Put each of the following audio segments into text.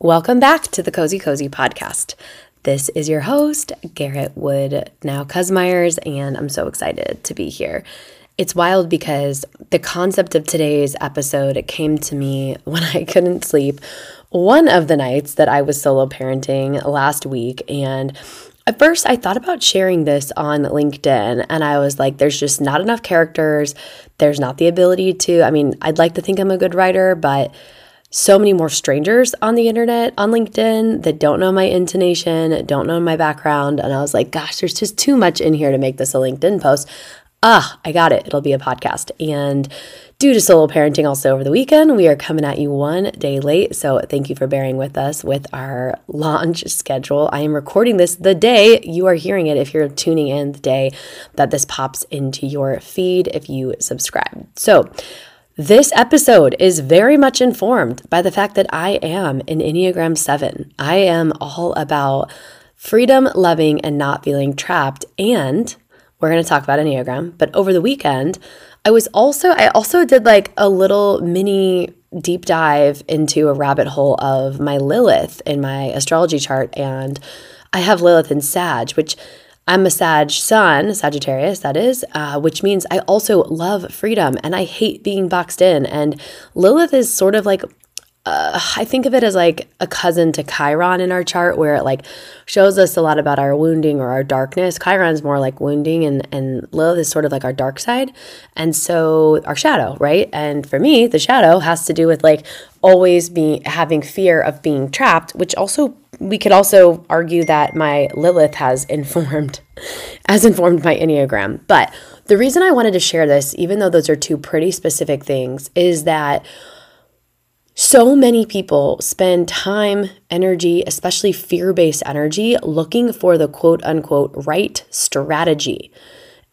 Welcome back to the kozēkozē podcast. This is your host, Garrett Wood, now Kusmierz, and I'm so excited to be here. It's wild because the concept of today's episode came to me when I couldn't sleep one of the nights that I was solo parenting last week. And at first, I thought about sharing this on LinkedIn, and I was like, there's just not enough characters. There's not the ability to. I mean, I'd like to think I'm a good writer, but so many more strangers on the internet on LinkedIn that don't know my intonation, don't know my background. And I was like, gosh, there's just too much in here to make this a LinkedIn post. Ah, I got it. It'll be a podcast. And due to solo parenting also over the weekend, we are coming at you one day late. So thank you for bearing with us with our launch schedule. I am recording this the day you are hearing it if you're tuning in the day that this pops into your feed if you subscribe. So, this episode is very much informed by the fact that I am an Enneagram 7. I am all about freedom, loving, and not feeling trapped. And we're going to talk about Enneagram. But over the weekend, I was also, I also did like a little mini deep dive into a rabbit hole of my Lilith in my astrology chart. And I have Lilith in Sag, which I'm a Sag sun, Sagittarius, that is, uh, which means I also love freedom and I hate being boxed in. And Lilith is sort of like, uh, I think of it as like a cousin to Chiron in our chart, where it like shows us a lot about our wounding or our darkness. Chiron's more like wounding, and and Lilith is sort of like our dark side, and so our shadow, right? And for me, the shadow has to do with like always being having fear of being trapped, which also we could also argue that my Lilith has informed, has informed my Enneagram. But the reason I wanted to share this, even though those are two pretty specific things, is that so many people spend time, energy, especially fear based energy, looking for the quote unquote right strategy.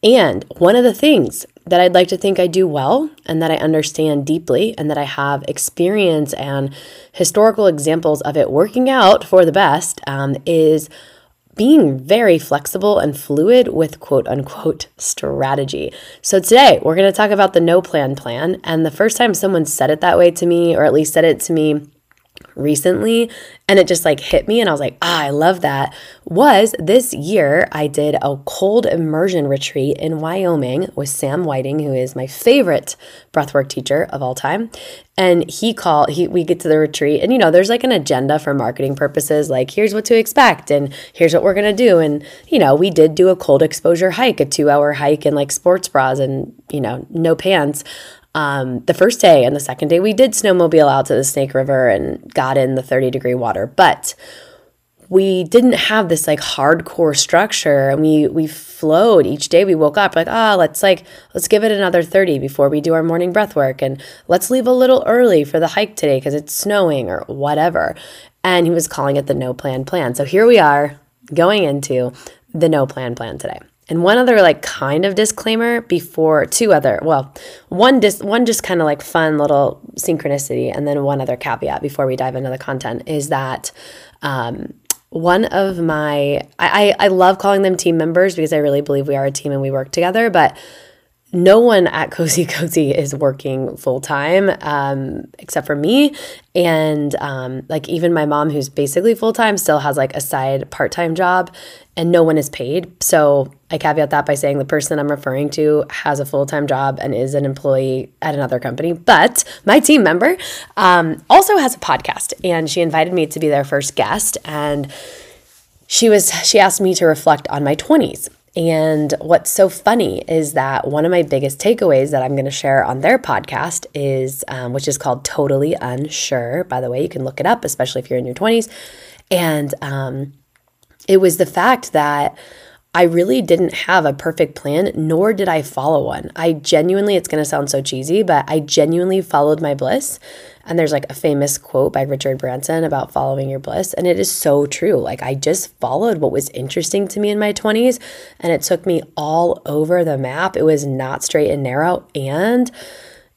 And one of the things that I'd like to think I do well and that I understand deeply and that I have experience and historical examples of it working out for the best um, is being very flexible and fluid with quote unquote strategy. So today we're going to talk about the no plan plan. And the first time someone said it that way to me, or at least said it to me recently and it just like hit me and I was like, ah, I love that. Was this year I did a cold immersion retreat in Wyoming with Sam Whiting, who is my favorite breathwork teacher of all time. And he called, he we get to the retreat, and you know, there's like an agenda for marketing purposes, like here's what to expect and here's what we're gonna do. And you know, we did do a cold exposure hike, a two hour hike in like sports bras and you know, no pants um, the first day and the second day we did snowmobile out to the Snake River and got in the 30 degree water, but we didn't have this like hardcore structure and we we flowed each day. We woke up like ah oh, let's like let's give it another 30 before we do our morning breath work and let's leave a little early for the hike today because it's snowing or whatever. And he was calling it the no plan plan. So here we are going into the no plan plan today and one other like kind of disclaimer before two other well one dis one just kind of like fun little synchronicity and then one other caveat before we dive into the content is that um, one of my I, I love calling them team members because I really believe we are a team and we work together but no one at Cozy Cozy is working full time um, except for me. And um, like even my mom, who's basically full time, still has like a side part time job and no one is paid. So I caveat that by saying the person I'm referring to has a full time job and is an employee at another company. But my team member um, also has a podcast and she invited me to be their first guest. And she was she asked me to reflect on my 20s and what's so funny is that one of my biggest takeaways that I'm going to share on their podcast is, um, which is called Totally Unsure. By the way, you can look it up, especially if you're in your 20s. And um, it was the fact that I really didn't have a perfect plan, nor did I follow one. I genuinely, it's to sound so cheesy, but I genuinely followed my bliss. And there's like a famous quote by Richard Branson about following your bliss. And it is so true. Like, I just followed what was interesting to me in my 20s, and it took me all over the map. It was not straight and narrow. And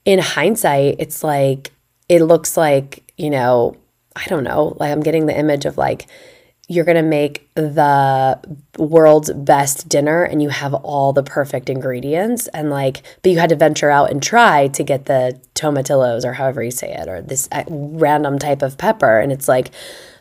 in hindsight, it's like, it looks like, you know, I don't know, like I'm getting the image of like, you're going to make the world's best dinner and you have all the perfect ingredients and like but you had to venture out and try to get the tomatillos or however you say it or this uh, random type of pepper and it's like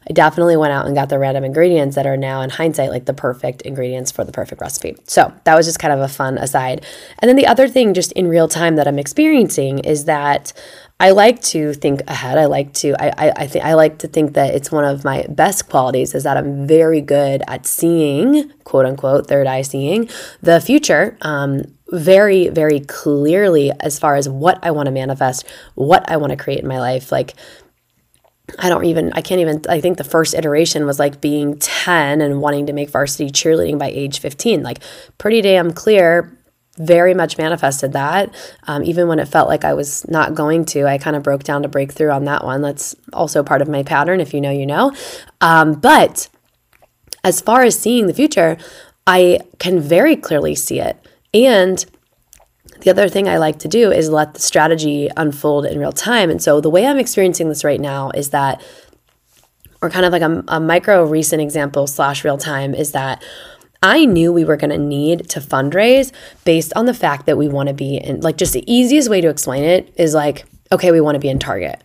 I definitely went out and got the random ingredients that are now in hindsight like the perfect ingredients for the perfect recipe. So, that was just kind of a fun aside. And then the other thing just in real time that I'm experiencing is that I like to think ahead. I like to I I, I think I like to think that it's one of my best qualities is that I'm very good at seeing quote unquote third eye seeing the future. Um, very very clearly as far as what I want to manifest, what I want to create in my life. Like I don't even, I can't even, I think the first iteration was like being 10 and wanting to make varsity cheerleading by age 15. Like, pretty damn clear very much manifested that. Um, even when it felt like I was not going to, I kind of broke down to break through on that one. That's also part of my pattern. If you know, you know. Um, but as far as seeing the future, I can very clearly see it. And the other thing I like to do is let the strategy unfold in real time. And so the way I'm experiencing this right now is that, or kind of like a, a micro recent example slash real time, is that I knew we were going to need to fundraise based on the fact that we want to be in, like, just the easiest way to explain it is like, okay, we want to be in Target.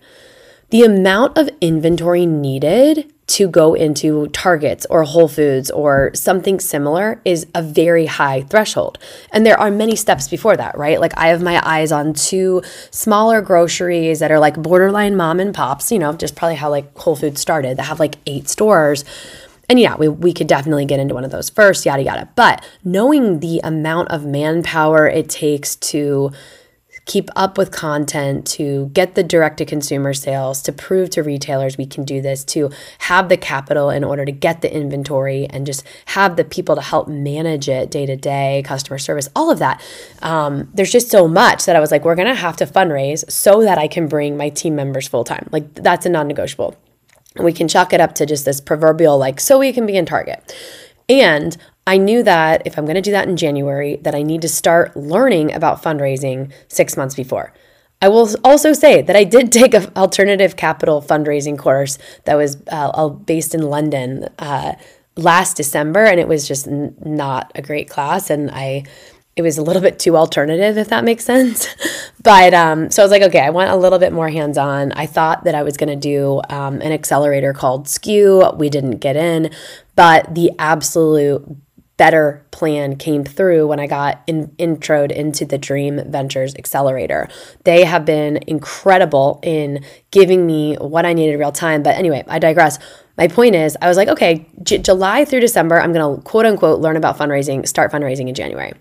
The amount of inventory needed to go into Targets or Whole Foods or something similar is a very high threshold. And there are many steps before that, right? Like I have my eyes on two smaller groceries that are like borderline mom and pops, you know, just probably how like Whole Foods started that have like eight stores and yeah, we, we could definitely get into one of those first, yada, yada. But knowing the amount of manpower it takes to keep up with content, to get the direct to consumer sales, to prove to retailers we can do this, to have the capital in order to get the inventory and just have the people to help manage it day to day, customer service, all of that. Um, there's just so much that I was like, we're going to have to fundraise so that I can bring my team members full time. Like, that's a non negotiable we can chalk it up to just this proverbial like so we can be in target. And i knew that if i'm going to do that in january that i need to start learning about fundraising six months before. I will also say that i did take an alternative capital fundraising course that was uh, based in london uh, last december and it was just n- not a great class and i it was a little bit too alternative, if that makes sense. but um, so I was like, okay, I want a little bit more hands on. I thought that I was going to do um, an accelerator called SKU. We didn't get in, but the absolute better plan came through when I got in, introed into the Dream Ventures Accelerator. They have been incredible in giving me what I needed real time. But anyway, I digress. My point is, I was like, okay, J- July through December, I'm going to quote unquote learn about fundraising, start fundraising in January.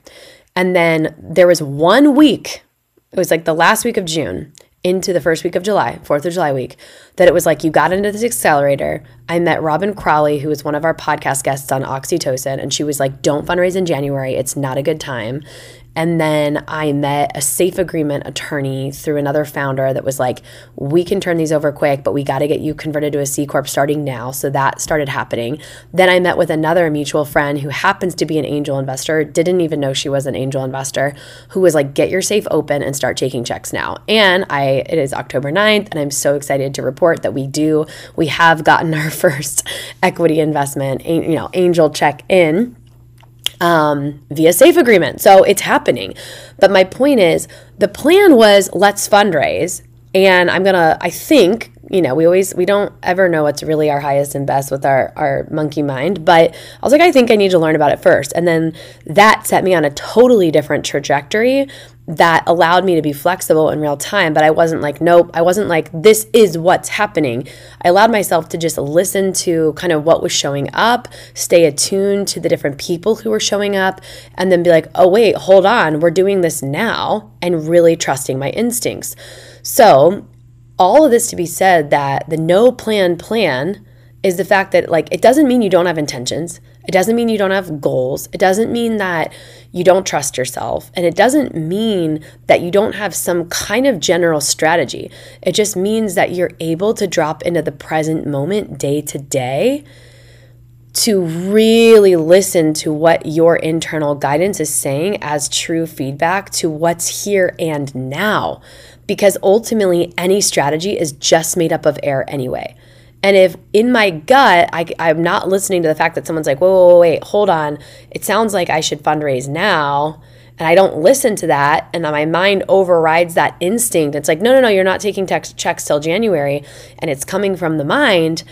And then there was one week, it was like the last week of June into the first week of July, 4th of July week, that it was like you got into this accelerator. I met Robin Crawley, who was one of our podcast guests on Oxytocin, and she was like, Don't fundraise in January. It's not a good time. And then I met a safe agreement attorney through another founder that was like, we can turn these over quick, but we got to get you converted to a C Corp starting now. So that started happening. Then I met with another mutual friend who happens to be an angel investor, didn't even know she was an angel investor, who was like, get your safe open and start taking checks now. And I, it is October 9th, and I'm so excited to report that we do, we have gotten our first equity investment, you know, angel check in um, via safe agreement. So it's happening. But my point is the plan was let's fundraise. And I'm gonna, I think, you know, we always we don't ever know what's really our highest and best with our our monkey mind. But I was like, I think I need to learn about it first. And then that set me on a totally different trajectory that allowed me to be flexible in real time. But I wasn't like, nope, I wasn't like, this is what's happening. I allowed myself to just listen to kind of what was showing up, stay attuned to the different people who were showing up, and then be like, oh, wait, hold on, we're doing this now, and really trusting my instincts. So, all of this to be said that the no plan plan is the fact that, like, it doesn't mean you don't have intentions. It doesn't mean you don't have goals. It doesn't mean that you don't trust yourself. And it doesn't mean that you don't have some kind of general strategy. It just means that you're able to drop into the present moment day to day to really listen to what your internal guidance is saying as true feedback to what's here and now. Because ultimately, any strategy is just made up of air anyway. And if in my gut, I, I'm not listening to the fact that someone's like, whoa, whoa, whoa, wait, hold on. It sounds like I should fundraise now. And I don't listen to that. And my mind overrides that instinct. It's like, no, no, no, you're not taking checks till January. And it's coming from the mind.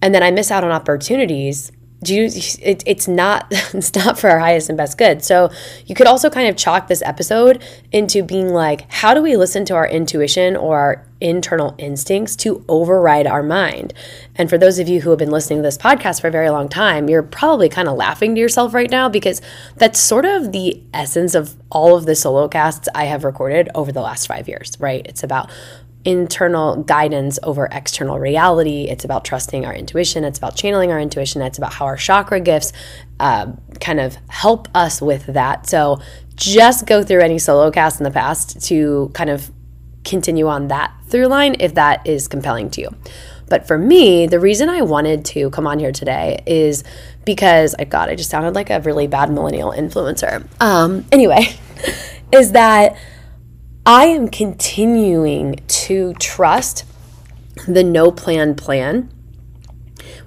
And then I miss out on opportunities do you it, it's not it's not for our highest and best good. So you could also kind of chalk this episode into being like how do we listen to our intuition or our internal instincts to override our mind? And for those of you who have been listening to this podcast for a very long time you're probably kind of laughing to yourself right now because that's sort of the essence of all of the solo casts i have recorded over the last five years right? It's about internal guidance over external reality. It's about trusting our intuition. It's about channeling our intuition. It's about how our chakra gifts uh, kind of help us with that. So just go through any solo cast in the past to kind of continue on that through line if that is compelling to you. But for me, the reason I wanted to come on here today is because I God, I just sounded like a really bad millennial influencer. Um, anyway, is that I am continuing to trust the no plan plan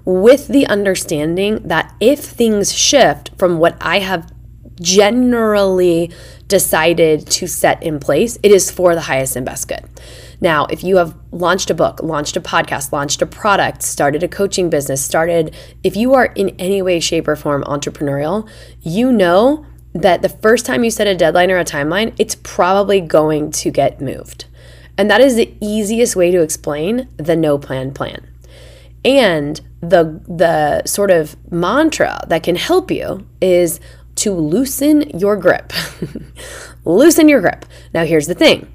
with the understanding that if things shift from what I have generally decided to set in place, it is for the highest and best good. Now, if you have launched a book, launched a podcast, launched a product, started a coaching business, started, if you are in any way, shape, or form entrepreneurial, you know that the first time you set a deadline or a timeline, it's probably going to get moved. And that is the easiest way to explain the no plan plan. And the the sort of mantra that can help you is to loosen your grip. loosen your grip. Now here's the thing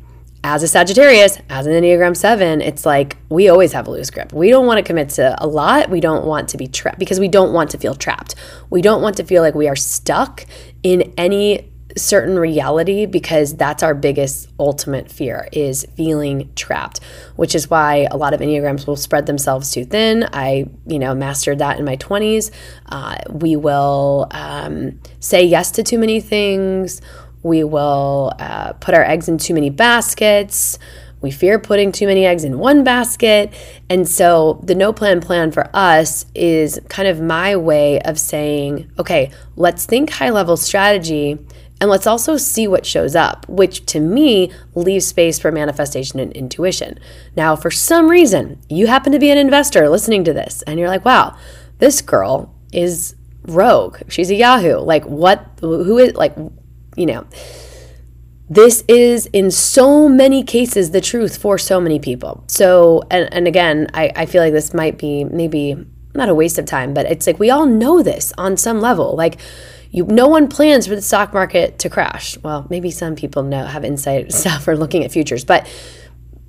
as a Sagittarius, as an Enneagram 7, it's like we always have a loose grip. We don't want to commit to a lot. We don't want to be trapped because we don't want to feel trapped. We don't want to feel like we are stuck in any certain reality because that's our biggest ultimate fear is feeling trapped which is why a lot of enneagrams will spread themselves too thin i you know mastered that in my 20s uh, we will um, say yes to too many things we will uh, put our eggs in too many baskets. We fear putting too many eggs in one basket. And so the no plan plan for us is kind of my way of saying, okay, let's think high level strategy and let's also see what shows up, which to me leaves space for manifestation and intuition. Now, for some reason, you happen to be an investor listening to this and you're like, wow, this girl is rogue. She's a Yahoo. Like, what, who is, like, you know, this is in so many cases the truth for so many people. So, and, and again, I, I feel like this might be maybe not a waste of time, but it's like we all know this on some level. Like, you, no one plans for the stock market to crash. Well, maybe some people know have insight stuff or looking at futures, but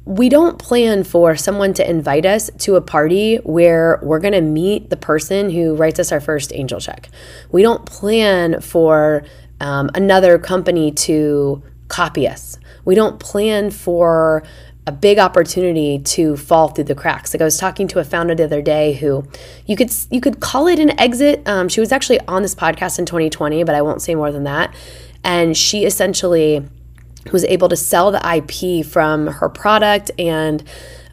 we don't plan for someone to invite us to a party where we're going to meet the person who writes us our first angel check. We don't plan for um, another company to copy us. We don't plan for a big opportunity to fall through the cracks. Like I was talking to a founder the other day who you could you could call it an exit. Um, she was actually on this podcast in 2020, but I won't say more than that. And she essentially was able to sell the IP from her product and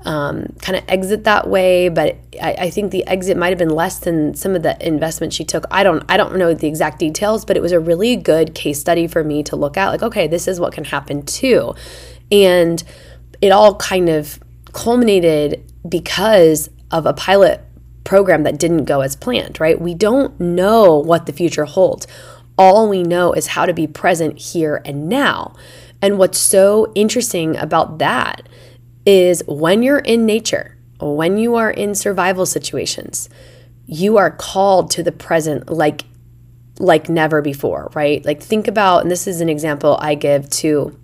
um, kind of exit that way. But I, I, think the exit might have been less than some of the investment she took. I don't I don't know the exact details, but it was a really good case study for me to look at. Like, okay, this is what can happen too, and it all kind of culminated because of a pilot program that didn't go as planned. Right? We don't know what the future holds. All we know is how to be present here and now. And what's so interesting about that is when you're in nature, when you are in survival situations, you are called to the present like like never before, right? Like think about and this is an example I give to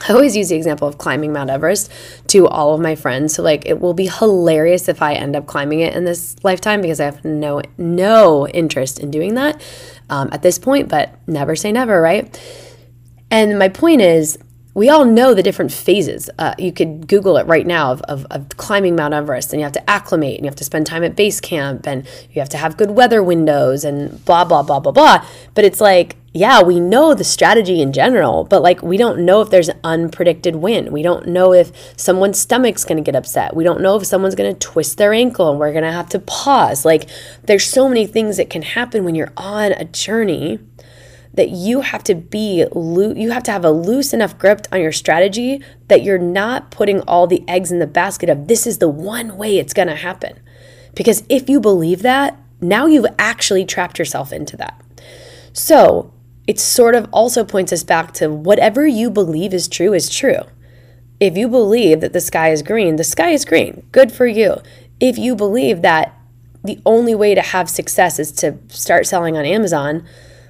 I always use the example of climbing Mount Everest to all of my friends. So like it will be hilarious if I end up climbing it in this lifetime because I have no no interest in doing that um, at this point. But never say never, right? And my point is, we all know the different phases. Uh, you could Google it right now of, of, of, climbing Mount Everest, and you have to acclimate, and you have to spend time at base camp, and you have to have good weather windows, and blah, blah, blah, blah, blah. But it's like, yeah, we know the strategy in general, but like we don't know if there's an unpredicted win. We don't know if someone's stomach's to get upset. We don't know if someone's to twist their ankle and we're to have to pause. Like there's so many things that can happen when you're on a journey that you have to be you have to have a loose enough grip on your strategy that you're not putting all the eggs in the basket of this is the one way it's going to happen. Because if you believe that, now you've actually trapped yourself into that. So, it sort of also points us back to whatever you believe is true is true. If you believe that the sky is green, the sky is green. Good for you. If you believe that the only way to have success is to start selling on Amazon,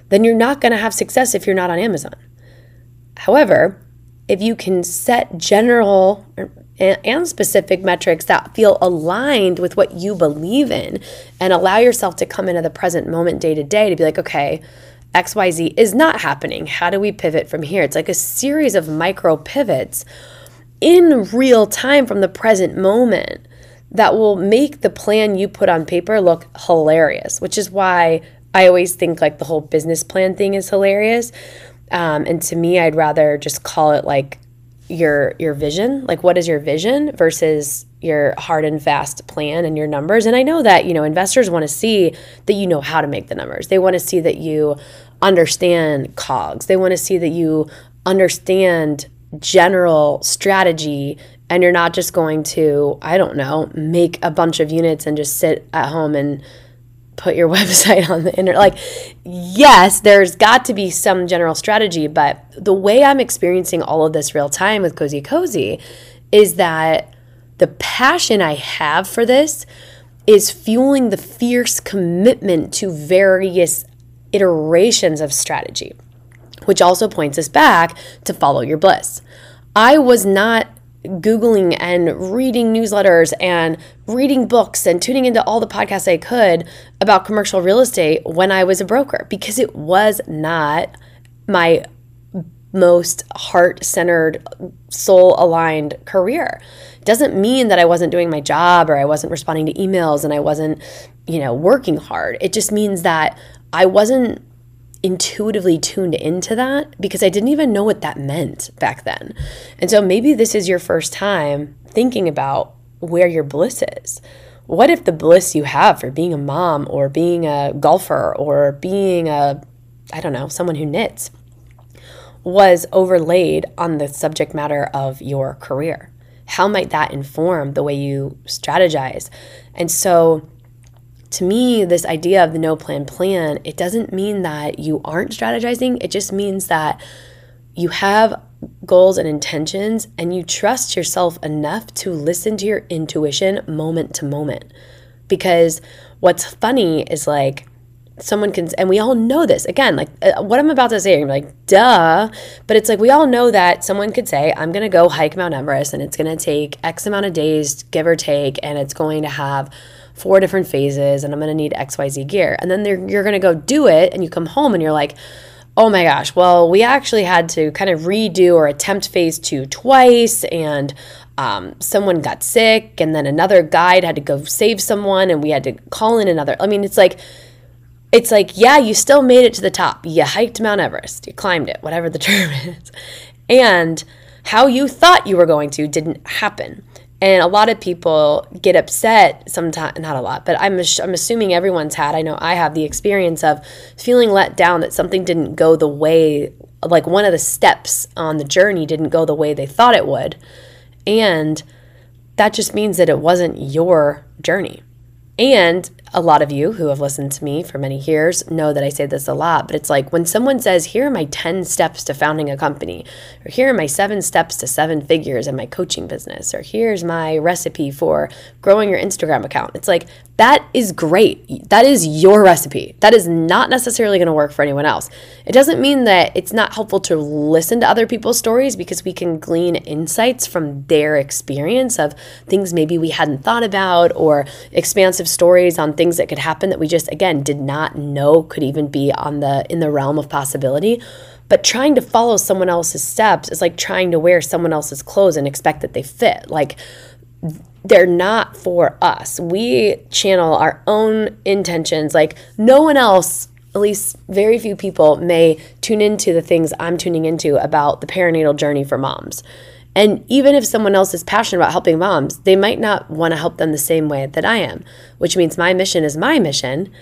then you're not going to have success if you're not on Amazon. However, if you can set general and specific metrics that feel aligned with what you believe in and allow yourself to come into the present moment day to day to be like, okay, XYZ is not happening. How do we pivot from here? It's like a series of micro pivots in real time from the present moment that will make the plan you put on paper look hilarious, which is why I always think like the whole business plan thing is hilarious. Um, and to me, I'd rather just call it like your your vision like what is your vision versus your hard and fast plan and your numbers. And i know that you know investors want to see that you know how to make the numbers. They want to see that you understand cogs. They want to see that you understand general strategy and you're not just going to i don't know make a bunch of units and just sit at home and put your website on the internet. Like, yes, there's got to be some general strategy, but the way I'm experiencing all of this real time with kozēkozē is that the passion I have for this is fueling the fierce commitment to various iterations of strategy, which also points us back to follow your bliss. I was not Googling and reading newsletters and reading books and tuning into all the podcasts I could about commercial real estate when I was a broker because it was not my most heart centered, soul aligned career. Doesn't mean that I wasn't doing my job or I wasn't responding to emails and I wasn't, you know, working hard. It just means that I wasn't intuitively tuned into that because I didn't even know what that meant back then. And so maybe this is your first time thinking about where your bliss is. What if the bliss you have for being a mom or being a golfer or being a, I don't know, someone who knits was overlaid on the subject matter of your career? How might that inform the way you strategize? And so, to me, this idea of the no plan plan, it doesn't mean that you aren't strategizing. It just means that you have goals and intentions and you trust yourself enough to listen to your intuition moment to moment. Because what's funny is like, someone can and we all know this again like uh, what i'm about to say you're like duh but it's like we all know that someone could say i'm going to go hike mount everest and it's going to take x amount of days give or take and it's going to have four different phases and I'm going to need XYZ gear. And then you're going to go do it and you come home and you're like, oh my gosh, well, we actually had to kind of redo or attempt phase two twice. And um, someone got sick and then another guide had to go save someone and we had to call in another. I mean, it's like, it's like, yeah, you still made it to the top. You hiked Mount Everest, you climbed it, whatever the term is. And how you thought you were going to didn't happen. And a lot of people get upset sometimes, not a lot, but I'm, I'm assuming everyone's had, I know I have the experience of feeling let down that something didn't go the way, like one of the steps on the journey didn't go the way they thought it would. And that just means that it wasn't your journey. And a lot of you who have listened to me for many years know that I say this a lot, but it's like when someone says, Here are my 10 steps to founding a company, or here are my seven steps to seven figures in my coaching business, or here's my recipe for growing your Instagram account. It's like, that is great. That is your recipe. That is not necessarily going to work for anyone else. It doesn't mean that it's not helpful to listen to other people's stories because we can glean insights from their experience of things maybe we hadn't thought about or expansive stories on things that could happen that we just again did not know could even be on the in the realm of possibility. But trying to follow someone else's steps is like trying to wear someone else's clothes and expect that they fit. Like they're not for us. We channel our own intentions. Like no one else at least very few people may tune into the things I'm tuning into about the perinatal journey for moms. And even if someone else is passionate about helping moms, they might not want to help them the same way that I am, which means my mission is my mission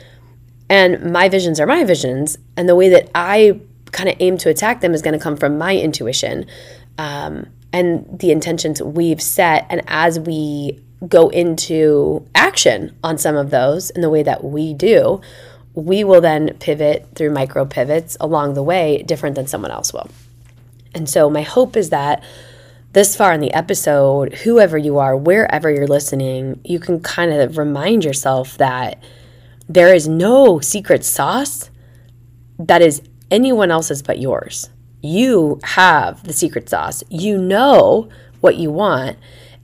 and my visions are my visions. And the way that I kind of aim to attack them is going to come from my intuition um, and the intentions we've set. And as we go into action on some of those in the way that we do, we will then pivot through micro pivots along the way, different than someone else will. And so, my hope is that this far in the episode, whoever you are, wherever you're listening, you can kind of remind yourself that there is no secret sauce that is anyone else's but yours. You have the secret sauce. You know what you want.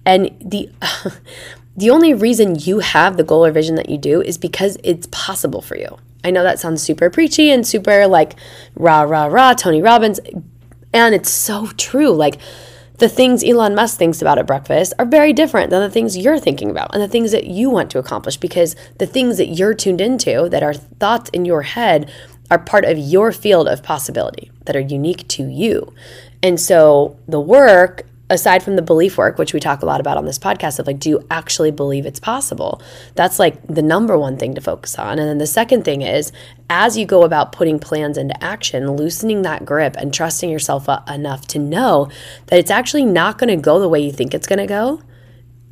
And the the only reason you have the goal or vision that you do is because it's possible for you. I know that sounds super preachy and super like rah rah rah Tony Robbins and it's so true. Like the things Elon Musk thinks about at breakfast are very different than the things you're thinking about and the things that you want to accomplish because the things that you're tuned into that are thoughts in your head are part of your field of possibility that are unique to you. And so the work aside from the belief work, which we talk a lot about on this podcast, of like, do you actually believe it's possible? That's like the number one thing to focus on. And then the second thing is, as you go about putting plans into action, loosening that grip and trusting yourself enough to know that it's actually not going to go the way you think it's going to go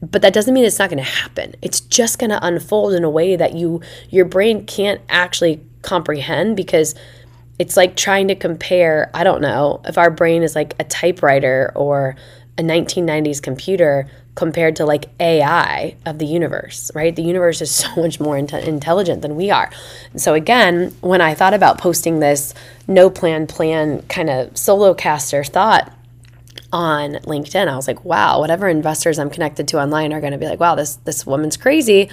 but that doesn't mean it's not going to happen it's just going to unfold in a way that you your brain can't actually comprehend because it's like trying to compare i don't know if our brain is like a typewriter or a 1990s computer compared to like AI of the universe, right? The universe is so much more in- intelligent than we are. So, again, when I thought about posting this no plan plan kind of solo caster thought on LinkedIn, I was like, wow, whatever investors I'm connected to online are going to be like, wow, this, this woman's crazy.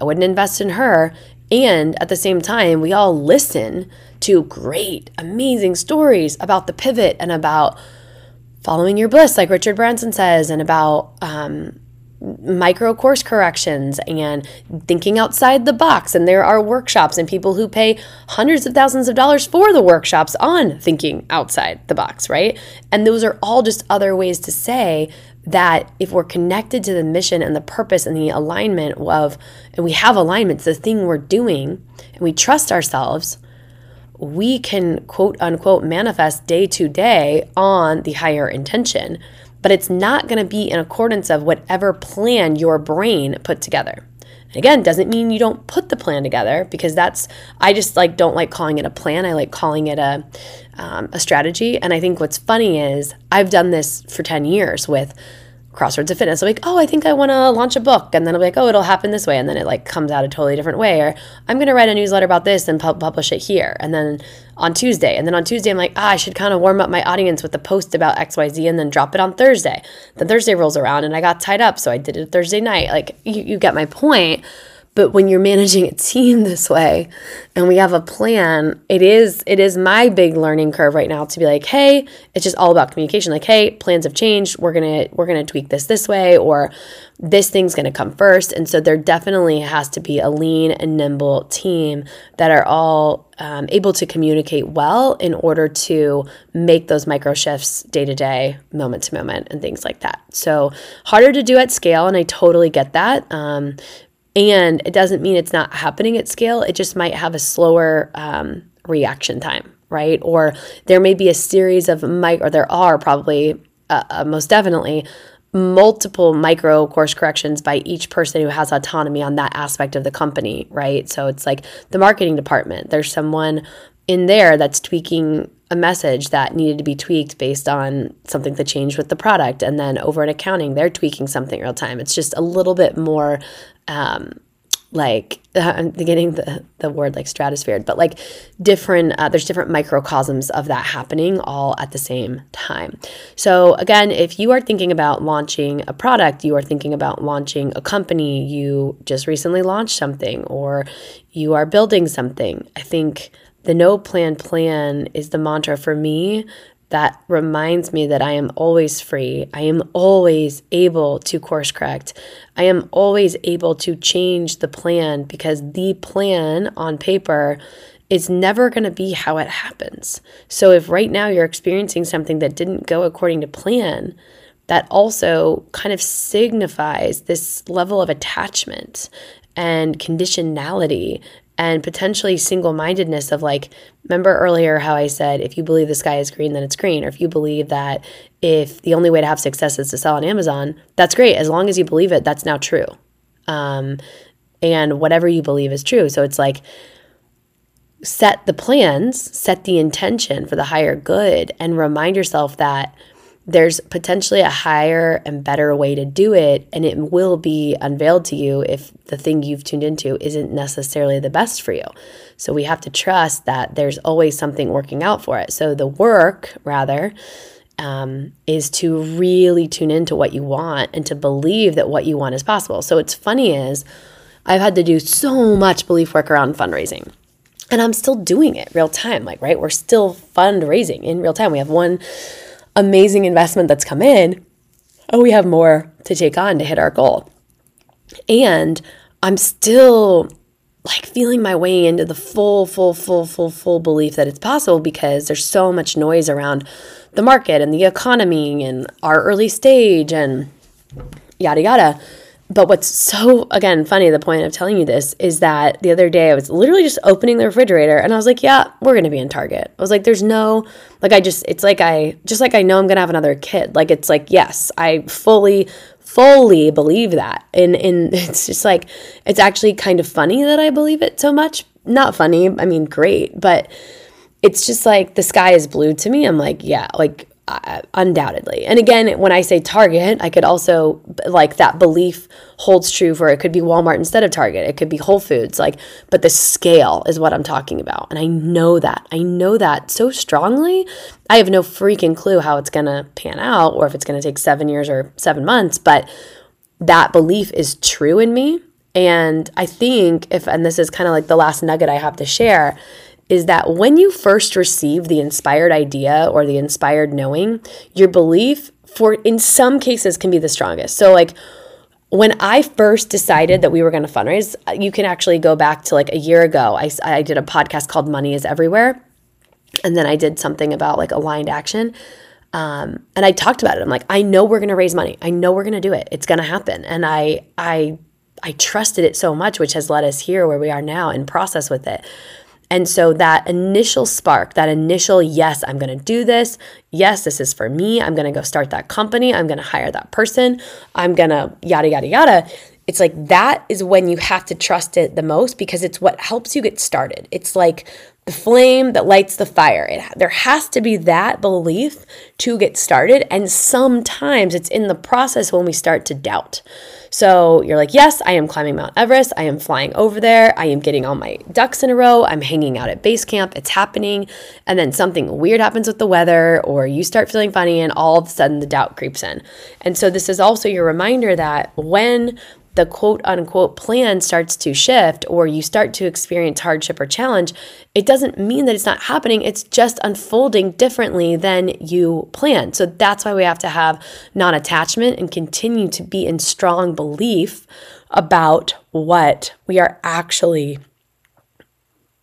I wouldn't invest in her. And at the same time, we all listen to great, amazing stories about the pivot and about following your bliss, like Richard Branson says, and about um, micro course corrections and thinking outside the box. And there are workshops and people who pay hundreds of thousands of dollars for the workshops on thinking outside the box, right? And those are all just other ways to say that if we're connected to the mission and the purpose and the alignment of, and we have alignments, the thing we're doing, and we trust ourselves we can quote unquote manifest day to day on the higher intention, but it's not going to be in accordance of whatever plan your brain put together. And again, doesn't mean you don't put the plan together because that's I just like don't like calling it a plan. I like calling it a um, a strategy. And I think what's funny is I've done this for ten years with Crossroads of Fitness. I'm like, oh, I think I want to launch a book. And then I'll be like, oh, it'll happen this way. And then it like comes out a totally different way. Or I'm going to write a newsletter about this and pu- publish it here. And then on Tuesday. And then on Tuesday, I'm like, ah, I should kind of warm up my audience with a post about XYZ and then drop it on Thursday. Then Thursday rolls around and I got tied up. So I did it Thursday night. Like, you, you get my point. But when you're managing a team this way and we have a plan, it is it is my big learning curve right now to be like, "Hey, it's just all about communication. Like, hey, plans have changed. We're going to we're going to tweak this this way or this thing's going to come first. And so there definitely has to be a lean and nimble team that are all um, able to communicate well in order to make those micro shifts day to day, moment to moment, and things like that. So harder to do at scale, and I totally get that. Um, and it doesn't mean it's not happening at scale, it just might have a slower um, reaction time, right? Or there may be a series of mic, or there are probably uh, uh, most definitely multiple micro course corrections by each person who has autonomy on that aspect of the company, right? So it's like the marketing department. There's someone in there that's tweaking a message that needed to be tweaked based on something that changed with the product. And then over in accounting, they're tweaking something real time. It's just a little bit more um, like I'm getting the, the word like stratosphere, but like different, uh, there's different microcosms of that happening all at the same time. So, again, if you are thinking about launching a product, you are thinking about launching a company, you just recently launched something, or you are building something, I think the no plan plan is the mantra for me that reminds me that I am always free. I am always able to course correct. I am always able to change the plan because the plan on paper is never going to be how it happens. So if right now you're experiencing something that didn't go according to plan, that also kind of signifies this level of attachment and conditionality and potentially single mindedness of like, remember earlier how I said, if you believe the sky is green, then it's green. Or if you believe that if the only way to have success is to sell on Amazon, that's great. As long as you believe it, that's now true. Um, and whatever you believe is true. So it's like, set the plans, set the intention for the higher good, and remind yourself that there's potentially a higher and better way to do it, and it will be unveiled to you if the thing you've tuned into isn't necessarily the best for you. So we have to trust that there's always something working out for it. So the work, rather, um, is to really tune into what you want and to believe that what you want is possible. So what's funny is I've had to do so much belief work around fundraising. And I'm still doing it real time. Like, right? We're still fundraising in real time. We have one amazing investment that's come in, oh, we have more to take on to hit our goal. And I'm still like feeling my way into the full, full, full, full, full belief that it's possible because there's so much noise around the market and the economy and our early stage and yada, yada but what's so again funny the point of telling you this is that the other day i was literally just opening the refrigerator and i was like yeah we're gonna be in target. I was like there's no like i just it's like i just like i know i'm gonna have another kid. Like it's like yes i fully fully believe that. And and it's just like it's actually kind of funny that i believe it so much. Not funny i mean great but it's just like the sky is blue to me. I'm like yeah like uh, undoubtedly. And again, when I say Target, I could also like that belief holds true for it could be Walmart instead of Target. It could be Whole Foods like but the scale is what I'm talking about. And I know that. I know that so strongly. I have no freaking clue how it's going to pan out or if it's going to take 7 years or 7 months, but that belief is true in me. And I think if and this is kind of like the last nugget I have to share is that when you first receive the inspired idea or the inspired knowing, your belief for in some cases can be the strongest. So like when I first decided that we were going to fundraise, you can actually go back to like a year ago. I, I did a podcast called Money is Everywhere. And then I did something about like aligned action. Um, and I talked about it. I'm like, I know we're going to raise money. I know we're going to do it. It's going to happen. And I, I, I trusted it so much, which has led us here where we are now in process with it. And so that initial spark, that initial, yes, I'm going to do this. Yes, this is for me. I'm going to go start that company. I'm going to hire that person. I'm going to yada, yada, yada. It's like that is when you have to trust it the most because it's what helps you get started. It's like the flame that lights the fire. It, there has to be that belief to get started. And sometimes it's in the process when we start to doubt. So you're like, yes, I am climbing Mount Everest. I am flying over there. I am getting all my ducks in a row. I'm hanging out at base camp. It's happening. And then something weird happens with the weather, or you start feeling funny, and all of a sudden the doubt creeps in. And so this is also your reminder that when the quote unquote plan starts to shift or you start to experience hardship or challenge, it doesn't mean that it's not happening. It's just unfolding differently than you planned. So that's why we have to have non attachment and continue to be in strong belief about what we are actually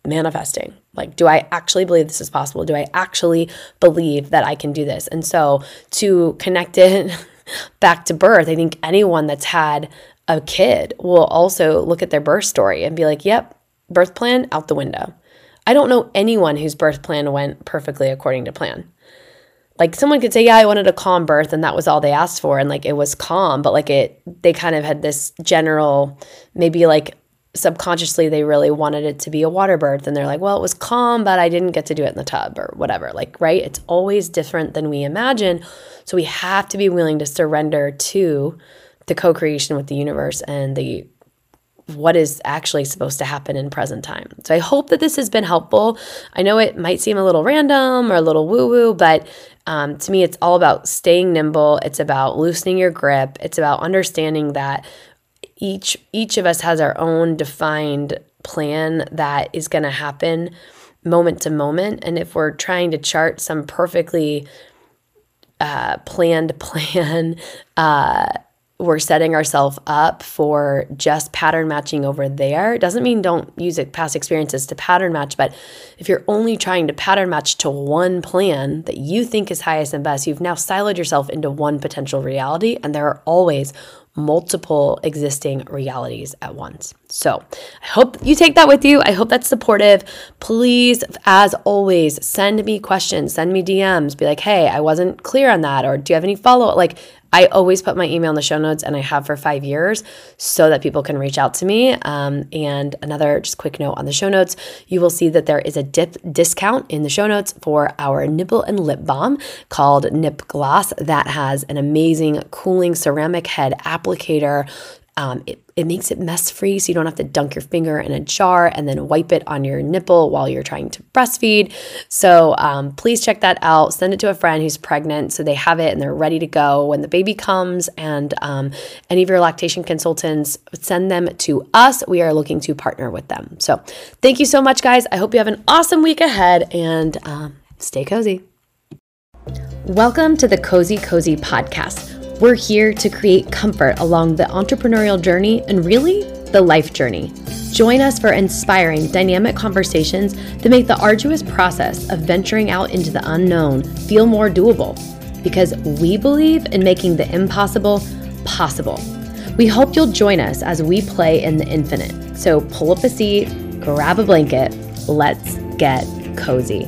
manifesting. Like, do I actually believe this is possible? Do I actually believe that I can do this? And so, to connect it back to birth, I think anyone that's had a kid will also look at their birth story and be like, yep, birth plan out the window. I don't know anyone whose birth plan went perfectly according to plan. Like someone could say, yeah, I wanted a calm birth and that was all they asked for and like it was calm, but like it they kind of had this general maybe like subconsciously they really wanted it to be a water birth and they're like, well, it was calm, but I didn't get to do it in the tub or whatever. Like, right? It's always different than we imagine. So we have to be willing to surrender to the co-creation with the universe and the what is actually supposed to happen in present time. So I hope that this has been helpful. I know it might seem a little random or a little woo-woo, but um, to me, it's all about staying nimble. It's about loosening your grip. It's about understanding that each each of us has our own defined plan that is going to happen moment to moment. And if we're trying to chart some perfectly uh, planned plan, uh, we're setting ourselves up for just pattern matching over there. It doesn't mean don't use past experiences to pattern match, but if you're only trying to pattern match to one plan that you think is highest and best, you've now siloed yourself into one potential reality, and there are always multiple existing realities at once. So I hope you take that with you. I hope that's supportive. Please, as always, send me questions, send me DMs, be like, hey, I wasn't clear on that, or do you have any follow up? Like, I always put my email in the show notes, and I have for five years so that people can reach out to me. Um, and another just quick note on the show notes you will see that there is a dip discount in the show notes for our nipple and lip balm called Nip Gloss that has an amazing cooling ceramic head applicator um, it, it makes it mess free so you don't have to dunk your finger in a jar and then wipe it on your nipple while you're trying to breastfeed. So um, please check that out. Send it to a friend who's pregnant so they have it and they're ready to go when the baby comes. And um, any of your lactation consultants, send them to us. We are looking to partner with them. So thank you so much, guys. I hope you have an awesome week ahead and um, stay cozy. Welcome to the kozēkozē Podcast we're here to create comfort along the entrepreneurial journey and really the life journey. Join us for inspiring, dynamic conversations that make the arduous process of venturing out into the unknown feel more doable because we believe in making the impossible possible. We hope you'll join us as we play in the infinite. So pull up a seat, grab a blanket, let's get cozy.